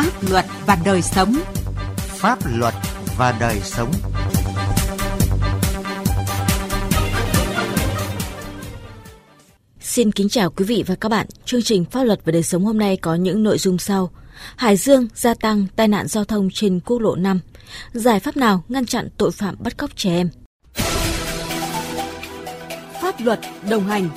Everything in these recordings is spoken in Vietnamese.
Pháp luật và đời sống. Pháp luật và đời sống. Xin kính chào quý vị và các bạn. Chương trình Pháp luật và đời sống hôm nay có những nội dung sau. Hải Dương gia tăng tai nạn giao thông trên quốc lộ 5. Giải pháp nào ngăn chặn tội phạm bắt cóc trẻ em? Pháp luật đồng hành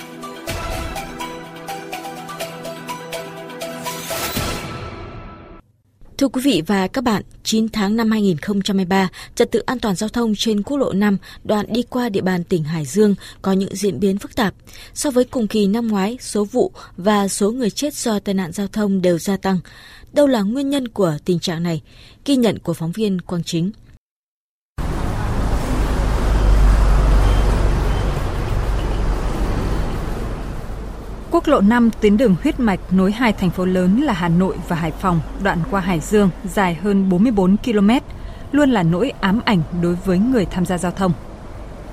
Thưa quý vị và các bạn, 9 tháng năm 2023, trật tự an toàn giao thông trên quốc lộ 5 đoạn đi qua địa bàn tỉnh Hải Dương có những diễn biến phức tạp. So với cùng kỳ năm ngoái, số vụ và số người chết do tai nạn giao thông đều gia tăng. Đâu là nguyên nhân của tình trạng này? Ghi nhận của phóng viên Quang Chính. Quốc lộ 5 tuyến đường huyết mạch nối hai thành phố lớn là Hà Nội và Hải Phòng, đoạn qua Hải Dương dài hơn 44 km, luôn là nỗi ám ảnh đối với người tham gia giao thông.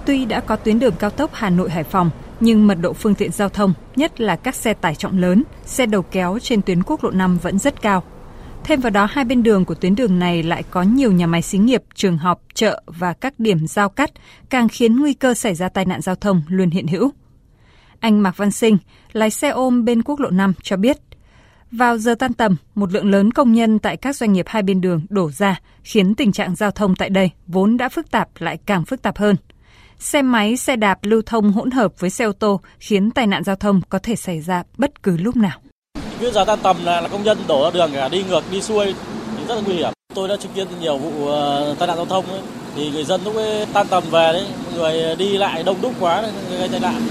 Tuy đã có tuyến đường cao tốc Hà Nội Hải Phòng, nhưng mật độ phương tiện giao thông, nhất là các xe tải trọng lớn, xe đầu kéo trên tuyến quốc lộ 5 vẫn rất cao. Thêm vào đó, hai bên đường của tuyến đường này lại có nhiều nhà máy xí nghiệp, trường học, chợ và các điểm giao cắt, càng khiến nguy cơ xảy ra tai nạn giao thông luôn hiện hữu. Anh Mạc Văn Sinh, lái xe ôm bên quốc lộ 5 cho biết, vào giờ tan tầm, một lượng lớn công nhân tại các doanh nghiệp hai bên đường đổ ra, khiến tình trạng giao thông tại đây vốn đã phức tạp lại càng phức tạp hơn. Xe máy, xe đạp lưu thông hỗn hợp với xe ô tô khiến tai nạn giao thông có thể xảy ra bất cứ lúc nào. Cứ giờ tan tầm là, là công nhân đổ ra đường cả đi ngược đi xuôi thì rất là nguy hiểm. Tôi đã chứng kiến nhiều vụ uh, tai nạn giao thông ấy. thì người dân lúc ấy tan tầm về đấy, mọi người đi lại đông đúc quá gây tai nạn.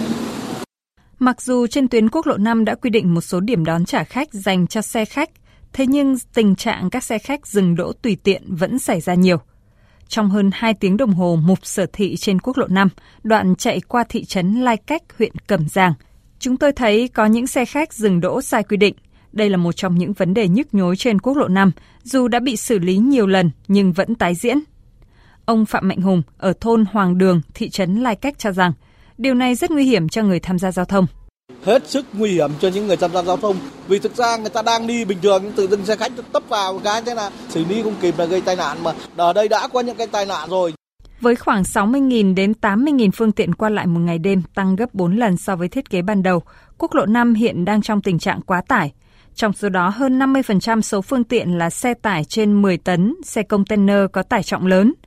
Mặc dù trên tuyến quốc lộ 5 đã quy định một số điểm đón trả khách dành cho xe khách, thế nhưng tình trạng các xe khách dừng đỗ tùy tiện vẫn xảy ra nhiều. Trong hơn 2 tiếng đồng hồ mục sở thị trên quốc lộ 5, đoạn chạy qua thị trấn Lai Cách, huyện Cẩm Giàng, chúng tôi thấy có những xe khách dừng đỗ sai quy định. Đây là một trong những vấn đề nhức nhối trên quốc lộ 5, dù đã bị xử lý nhiều lần nhưng vẫn tái diễn. Ông Phạm Mạnh Hùng ở thôn Hoàng Đường, thị trấn Lai Cách cho rằng – Điều này rất nguy hiểm cho người tham gia giao thông. Hết sức nguy hiểm cho những người tham gia giao thông vì thực ra người ta đang đi bình thường tự dưng xe khách tấp vào một cái thế là xử lý không kịp là gây tai nạn mà ở đây đã có những cái tai nạn rồi. Với khoảng 60.000 đến 80.000 phương tiện qua lại một ngày đêm, tăng gấp 4 lần so với thiết kế ban đầu, quốc lộ 5 hiện đang trong tình trạng quá tải. Trong số đó, hơn 50% số phương tiện là xe tải trên 10 tấn, xe container có tải trọng lớn –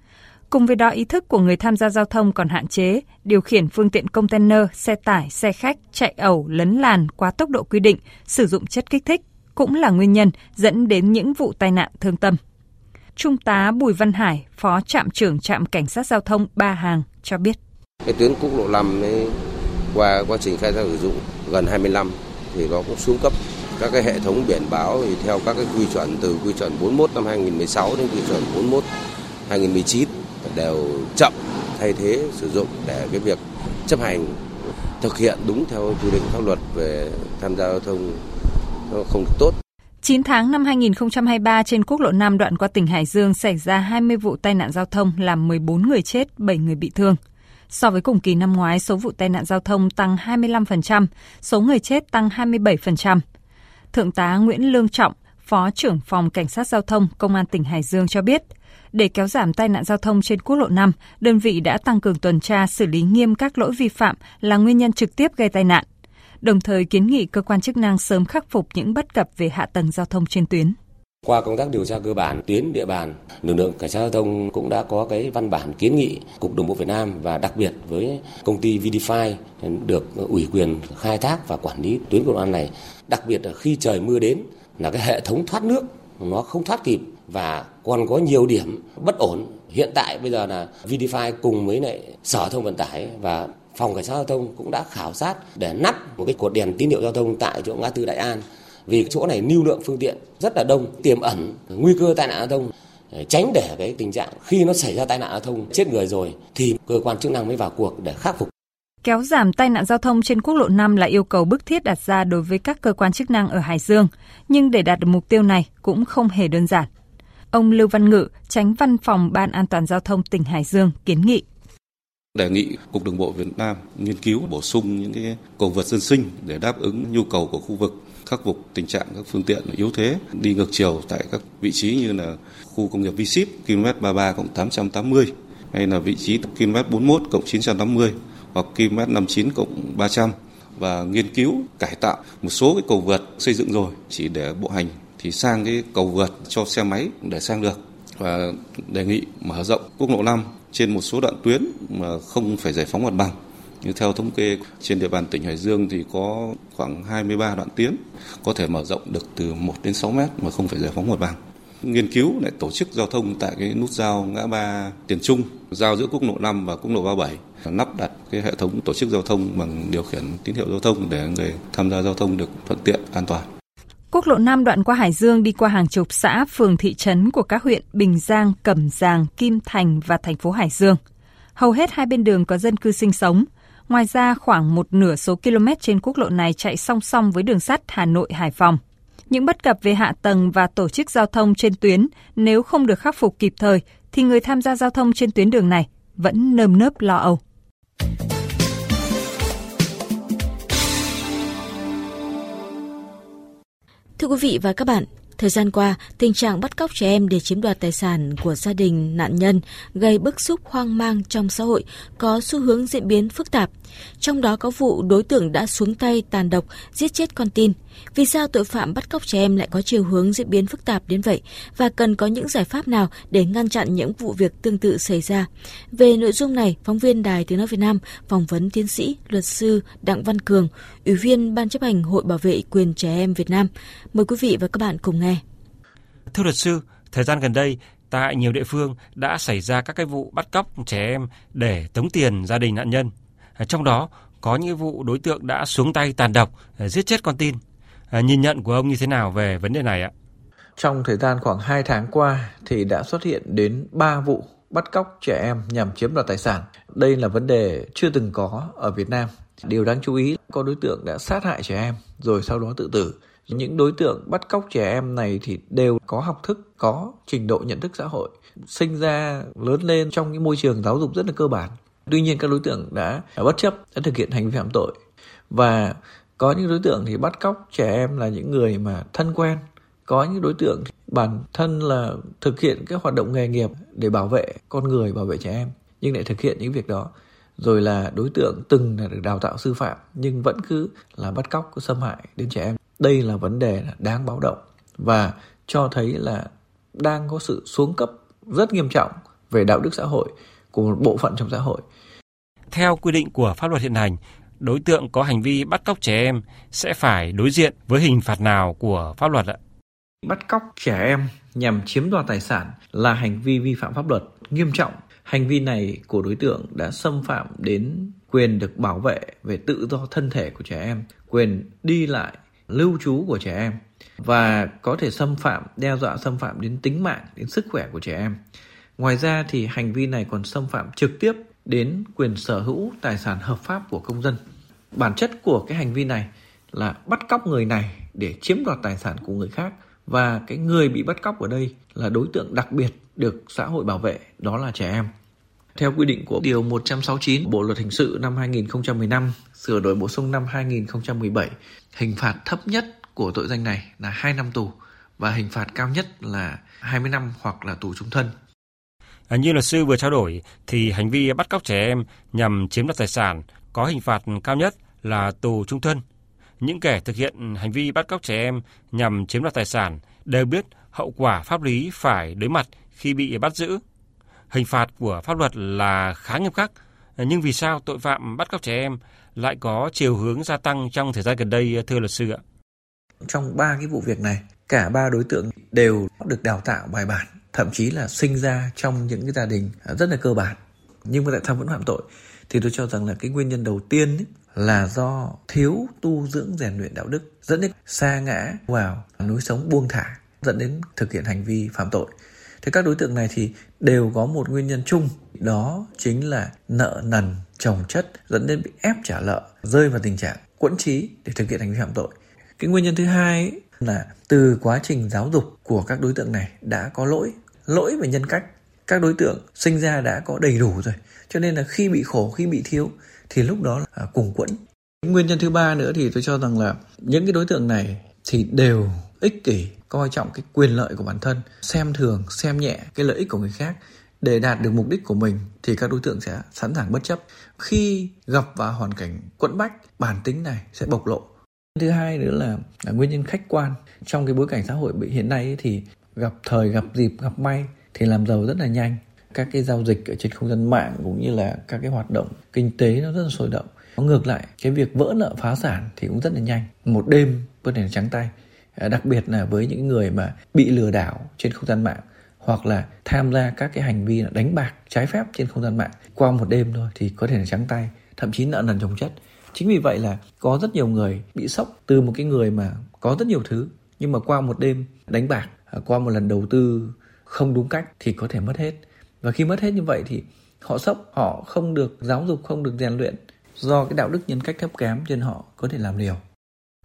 Cùng với đó ý thức của người tham gia giao thông còn hạn chế, điều khiển phương tiện container, xe tải, xe khách chạy ẩu, lấn làn quá tốc độ quy định, sử dụng chất kích thích cũng là nguyên nhân dẫn đến những vụ tai nạn thương tâm. Trung tá Bùi Văn Hải, Phó trạm trưởng trạm cảnh sát giao thông Ba Hàng cho biết. Cái tuyến quốc lộ 5 ấy, qua quá trình khai thác sử dụng gần 25 thì nó cũng xuống cấp các cái hệ thống biển báo thì theo các cái quy chuẩn từ quy chuẩn 41 năm 2016 đến quy chuẩn 41 2019 đều chậm thay thế sử dụng để cái việc chấp hành thực hiện đúng theo quy định pháp luật về tham gia giao thông nó không được tốt. 9 tháng năm 2023 trên quốc lộ 5 đoạn qua tỉnh Hải Dương xảy ra 20 vụ tai nạn giao thông làm 14 người chết, 7 người bị thương. So với cùng kỳ năm ngoái, số vụ tai nạn giao thông tăng 25%, số người chết tăng 27%. Thượng tá Nguyễn Lương Trọng, Phó trưởng phòng Cảnh sát Giao thông Công an tỉnh Hải Dương cho biết – để kéo giảm tai nạn giao thông trên quốc lộ 5, đơn vị đã tăng cường tuần tra xử lý nghiêm các lỗi vi phạm là nguyên nhân trực tiếp gây tai nạn. Đồng thời kiến nghị cơ quan chức năng sớm khắc phục những bất cập về hạ tầng giao thông trên tuyến. Qua công tác điều tra cơ bản tuyến địa bàn, lực lượng cảnh sát giao thông cũng đã có cái văn bản kiến nghị Cục Đường bộ Việt Nam và đặc biệt với công ty Vidify được ủy quyền khai thác và quản lý tuyến quốc lộ này. Đặc biệt là khi trời mưa đến là cái hệ thống thoát nước nó không thoát kịp và còn có nhiều điểm bất ổn. Hiện tại bây giờ là VDFi cùng với lại Sở Thông Vận tải và Phòng Cảnh sát Giao thông cũng đã khảo sát để nắp một cái cột đèn tín hiệu giao thông tại chỗ ngã tư Đại An. Vì chỗ này lưu lượng phương tiện rất là đông, tiềm ẩn nguy cơ tai nạn giao thông tránh để cái tình trạng khi nó xảy ra tai nạn giao thông chết người rồi thì cơ quan chức năng mới vào cuộc để khắc phục. Kéo giảm tai nạn giao thông trên quốc lộ 5 là yêu cầu bức thiết đặt ra đối với các cơ quan chức năng ở Hải Dương, nhưng để đạt được mục tiêu này cũng không hề đơn giản. Ông Lưu Văn Ngự, tránh văn phòng Ban An toàn Giao thông tỉnh Hải Dương kiến nghị. Đề nghị Cục Đường bộ Việt Nam nghiên cứu bổ sung những cái cầu vượt dân sinh để đáp ứng nhu cầu của khu vực khắc phục tình trạng các phương tiện yếu thế đi ngược chiều tại các vị trí như là khu công nghiệp V ship km 33 cộng 880 hay là vị trí km 41 cộng 980 hoặc km 59 cộng 300 và nghiên cứu cải tạo một số cái cầu vượt xây dựng rồi chỉ để bộ hành thì sang cái cầu vượt cho xe máy để sang được và đề nghị mở rộng quốc lộ 5 trên một số đoạn tuyến mà không phải giải phóng mặt bằng. Như theo thống kê trên địa bàn tỉnh Hải Dương thì có khoảng 23 đoạn tuyến có thể mở rộng được từ 1 đến 6 mét mà không phải giải phóng mặt bằng. Nghiên cứu lại tổ chức giao thông tại cái nút giao ngã ba Tiền Trung, giao giữa quốc lộ 5 và quốc lộ 37 lắp đặt cái hệ thống tổ chức giao thông bằng điều khiển tín hiệu giao thông để người tham gia giao thông được thuận tiện, an toàn. Quốc lộ 5 đoạn qua Hải Dương đi qua hàng chục xã, phường, thị trấn của các huyện Bình Giang, Cẩm Giàng, Kim Thành và thành phố Hải Dương. Hầu hết hai bên đường có dân cư sinh sống. Ngoài ra, khoảng một nửa số km trên quốc lộ này chạy song song với đường sắt Hà Nội-Hải Phòng. Những bất cập về hạ tầng và tổ chức giao thông trên tuyến nếu không được khắc phục kịp thời thì người tham gia giao thông trên tuyến đường này vẫn nơm nớp lo âu. Thưa quý vị và các bạn, thời gian qua, tình trạng bắt cóc trẻ em để chiếm đoạt tài sản của gia đình nạn nhân gây bức xúc hoang mang trong xã hội có xu hướng diễn biến phức tạp. Trong đó có vụ đối tượng đã xuống tay tàn độc giết chết con tin. Vì sao tội phạm bắt cóc trẻ em lại có chiều hướng diễn biến phức tạp đến vậy và cần có những giải pháp nào để ngăn chặn những vụ việc tương tự xảy ra? Về nội dung này, phóng viên Đài Tiếng nói Việt Nam phỏng vấn tiến sĩ luật sư Đặng Văn Cường, Ủy viên Ban chấp hành Hội Bảo vệ quyền trẻ em Việt Nam. Mời quý vị và các bạn cùng nghe. Thưa luật sư, thời gian gần đây tại nhiều địa phương đã xảy ra các cái vụ bắt cóc trẻ em để tống tiền gia đình nạn nhân. À, trong đó có những vụ đối tượng đã xuống tay tàn độc à, giết chết con tin. À, nhìn nhận của ông như thế nào về vấn đề này ạ? Trong thời gian khoảng 2 tháng qua thì đã xuất hiện đến 3 vụ bắt cóc trẻ em nhằm chiếm đoạt tài sản. Đây là vấn đề chưa từng có ở Việt Nam. Điều đáng chú ý có đối tượng đã sát hại trẻ em rồi sau đó tự tử. Những đối tượng bắt cóc trẻ em này thì đều có học thức, có trình độ nhận thức xã hội, sinh ra lớn lên trong những môi trường giáo dục rất là cơ bản. Tuy nhiên các đối tượng đã bất chấp đã thực hiện hành vi phạm tội. Và có những đối tượng thì bắt cóc trẻ em là những người mà thân quen. Có những đối tượng bản thân là thực hiện các hoạt động nghề nghiệp để bảo vệ con người bảo vệ trẻ em nhưng lại thực hiện những việc đó. Rồi là đối tượng từng là được đào tạo sư phạm nhưng vẫn cứ là bắt cóc xâm hại đến trẻ em đây là vấn đề đáng báo động và cho thấy là đang có sự xuống cấp rất nghiêm trọng về đạo đức xã hội của một bộ phận trong xã hội. Theo quy định của pháp luật hiện hành, đối tượng có hành vi bắt cóc trẻ em sẽ phải đối diện với hình phạt nào của pháp luật ạ? Bắt cóc trẻ em nhằm chiếm đoạt tài sản là hành vi vi phạm pháp luật nghiêm trọng. Hành vi này của đối tượng đã xâm phạm đến quyền được bảo vệ về tự do thân thể của trẻ em, quyền đi lại, lưu trú của trẻ em và có thể xâm phạm, đe dọa xâm phạm đến tính mạng, đến sức khỏe của trẻ em. Ngoài ra thì hành vi này còn xâm phạm trực tiếp đến quyền sở hữu tài sản hợp pháp của công dân. Bản chất của cái hành vi này là bắt cóc người này để chiếm đoạt tài sản của người khác và cái người bị bắt cóc ở đây là đối tượng đặc biệt được xã hội bảo vệ, đó là trẻ em. Theo quy định của Điều 169 Bộ Luật Hình sự năm 2015, sửa đổi bổ sung năm 2017, hình phạt thấp nhất của tội danh này là 2 năm tù và hình phạt cao nhất là 20 năm hoặc là tù trung thân. À, như luật sư vừa trao đổi thì hành vi bắt cóc trẻ em nhằm chiếm đoạt tài sản có hình phạt cao nhất là tù trung thân. Những kẻ thực hiện hành vi bắt cóc trẻ em nhằm chiếm đoạt tài sản đều biết hậu quả pháp lý phải đối mặt khi bị bắt giữ. Hình phạt của pháp luật là khá nghiêm khắc, nhưng vì sao tội phạm bắt cóc trẻ em lại có chiều hướng gia tăng trong thời gian gần đây thưa luật sư ạ? Trong ba cái vụ việc này, cả ba đối tượng đều được đào tạo bài bản, thậm chí là sinh ra trong những cái gia đình rất là cơ bản, nhưng mà tại sao vẫn phạm tội? Thì tôi cho rằng là cái nguyên nhân đầu tiên ấy, là do thiếu tu dưỡng rèn luyện đạo đức dẫn đến xa ngã vào núi sống buông thả dẫn đến thực hiện hành vi phạm tội Thế các đối tượng này thì đều có một nguyên nhân chung. Đó chính là nợ nần trồng chất dẫn đến bị ép trả nợ, rơi vào tình trạng quẫn trí để thực hiện hành vi phạm tội. Cái nguyên nhân thứ hai ấy là từ quá trình giáo dục của các đối tượng này đã có lỗi lỗi về nhân cách. Các đối tượng sinh ra đã có đầy đủ rồi, cho nên là khi bị khổ, khi bị thiếu thì lúc đó là cùng quẫn. Nguyên nhân thứ ba nữa thì tôi cho rằng là những cái đối tượng này thì đều ích kỷ, coi trọng cái quyền lợi của bản thân, xem thường, xem nhẹ cái lợi ích của người khác. Để đạt được mục đích của mình thì các đối tượng sẽ sẵn sàng bất chấp. Khi gặp vào hoàn cảnh quẫn bách, bản tính này sẽ bộc lộ. Thứ hai nữa là, là nguyên nhân khách quan. Trong cái bối cảnh xã hội bị hiện nay thì gặp thời gặp dịp gặp may thì làm giàu rất là nhanh. Các cái giao dịch ở trên không gian mạng cũng như là các cái hoạt động kinh tế nó rất là sôi động. Ngược lại cái việc vỡ nợ phá sản thì cũng rất là nhanh. Một đêm có thể trắng tay. À, đặc biệt là với những người mà bị lừa đảo trên không gian mạng hoặc là tham gia các cái hành vi đánh bạc trái phép trên không gian mạng qua một đêm thôi thì có thể là trắng tay, thậm chí nợ nần chồng chất. Chính vì vậy là có rất nhiều người bị sốc từ một cái người mà có rất nhiều thứ, nhưng mà qua một đêm đánh bạc à, qua một lần đầu tư không đúng cách thì có thể mất hết. Và khi mất hết như vậy thì họ sốc, họ không được giáo dục, không được rèn luyện do cái đạo đức nhân cách thấp kém trên nên họ có thể làm liều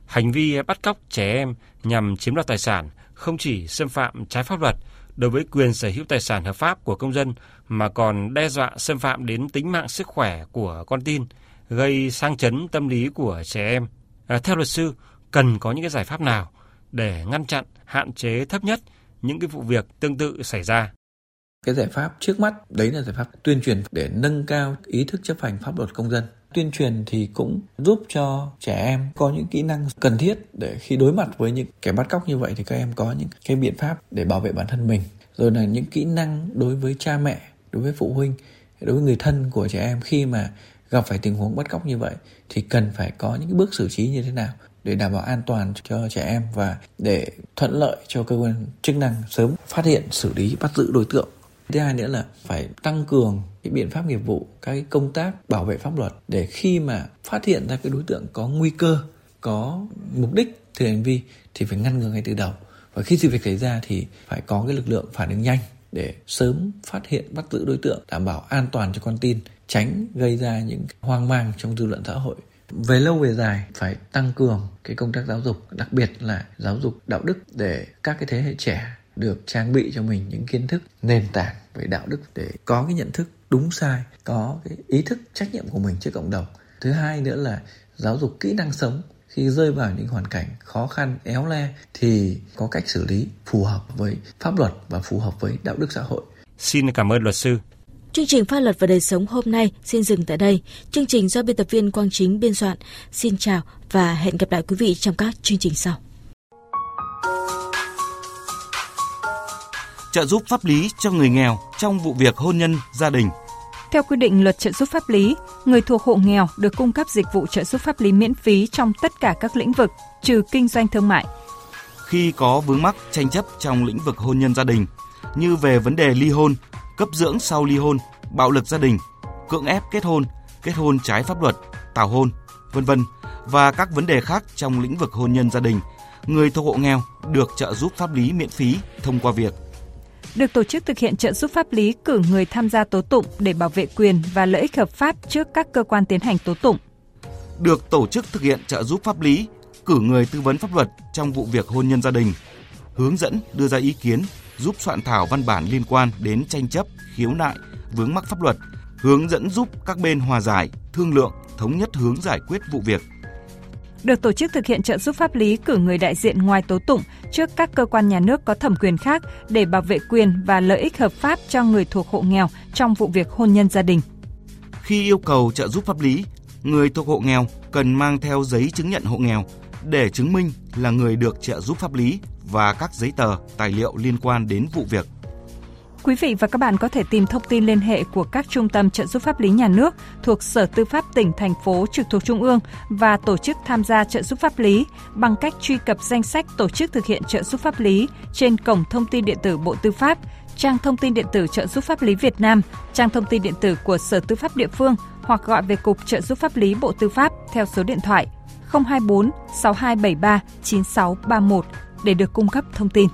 hành vi bắt cóc trẻ em nhằm chiếm đoạt tài sản không chỉ xâm phạm trái pháp luật đối với quyền sở hữu tài sản hợp pháp của công dân mà còn đe dọa xâm phạm đến tính mạng sức khỏe của con tin, gây sang chấn tâm lý của trẻ em. À, theo luật sư, cần có những cái giải pháp nào để ngăn chặn, hạn chế thấp nhất những cái vụ việc tương tự xảy ra? Cái giải pháp trước mắt đấy là giải pháp tuyên truyền để nâng cao ý thức chấp hành pháp luật công dân. Tuyên truyền thì cũng giúp cho trẻ em có những kỹ năng cần thiết để khi đối mặt với những kẻ bắt cóc như vậy thì các em có những cái biện pháp để bảo vệ bản thân mình. Rồi là những kỹ năng đối với cha mẹ, đối với phụ huynh, đối với người thân của trẻ em khi mà gặp phải tình huống bắt cóc như vậy thì cần phải có những bước xử trí như thế nào để đảm bảo an toàn cho trẻ em và để thuận lợi cho cơ quan chức năng sớm phát hiện xử lý bắt giữ đối tượng thứ hai nữa là phải tăng cường cái biện pháp nghiệp vụ các cái công tác bảo vệ pháp luật để khi mà phát hiện ra cái đối tượng có nguy cơ, có mục đích thực hành vi thì phải ngăn ngừa ngay từ đầu. Và khi sự việc xảy ra thì phải có cái lực lượng phản ứng nhanh để sớm phát hiện, bắt giữ đối tượng, đảm bảo an toàn cho con tin, tránh gây ra những hoang mang trong dư luận xã hội. Về lâu về dài, phải tăng cường cái công tác giáo dục, đặc biệt là giáo dục đạo đức để các cái thế hệ trẻ được trang bị cho mình những kiến thức, nền tảng về đạo đức để có cái nhận thức đúng sai có cái ý thức trách nhiệm của mình trước cộng đồng thứ hai nữa là giáo dục kỹ năng sống khi rơi vào những hoàn cảnh khó khăn éo le thì có cách xử lý phù hợp với pháp luật và phù hợp với đạo đức xã hội xin cảm ơn luật sư Chương trình Pháp luật và đời sống hôm nay xin dừng tại đây. Chương trình do biên tập viên Quang Chính biên soạn. Xin chào và hẹn gặp lại quý vị trong các chương trình sau. Trợ giúp pháp lý cho người nghèo trong vụ việc hôn nhân gia đình. Theo quy định luật trợ giúp pháp lý, người thuộc hộ nghèo được cung cấp dịch vụ trợ giúp pháp lý miễn phí trong tất cả các lĩnh vực, trừ kinh doanh thương mại. Khi có vướng mắc tranh chấp trong lĩnh vực hôn nhân gia đình, như về vấn đề ly hôn, cấp dưỡng sau ly hôn, bạo lực gia đình, cưỡng ép kết hôn, kết hôn trái pháp luật, tảo hôn, vân vân và các vấn đề khác trong lĩnh vực hôn nhân gia đình, người thuộc hộ nghèo được trợ giúp pháp lý miễn phí thông qua việc được tổ chức thực hiện trợ giúp pháp lý cử người tham gia tố tụng để bảo vệ quyền và lợi ích hợp pháp trước các cơ quan tiến hành tố tụng. Được tổ chức thực hiện trợ giúp pháp lý, cử người tư vấn pháp luật trong vụ việc hôn nhân gia đình, hướng dẫn đưa ra ý kiến, giúp soạn thảo văn bản liên quan đến tranh chấp, khiếu nại, vướng mắc pháp luật, hướng dẫn giúp các bên hòa giải, thương lượng, thống nhất hướng giải quyết vụ việc được tổ chức thực hiện trợ giúp pháp lý cử người đại diện ngoài tố tụng trước các cơ quan nhà nước có thẩm quyền khác để bảo vệ quyền và lợi ích hợp pháp cho người thuộc hộ nghèo trong vụ việc hôn nhân gia đình. Khi yêu cầu trợ giúp pháp lý, người thuộc hộ nghèo cần mang theo giấy chứng nhận hộ nghèo để chứng minh là người được trợ giúp pháp lý và các giấy tờ, tài liệu liên quan đến vụ việc. Quý vị và các bạn có thể tìm thông tin liên hệ của các trung tâm trợ giúp pháp lý nhà nước thuộc Sở Tư pháp tỉnh, thành phố trực thuộc Trung ương và tổ chức tham gia trợ giúp pháp lý bằng cách truy cập danh sách tổ chức thực hiện trợ giúp pháp lý trên cổng thông tin điện tử Bộ Tư pháp, trang thông tin điện tử trợ giúp pháp lý Việt Nam, trang thông tin điện tử của Sở Tư pháp địa phương hoặc gọi về Cục trợ giúp pháp lý Bộ Tư pháp theo số điện thoại 024 6273 9631 để được cung cấp thông tin.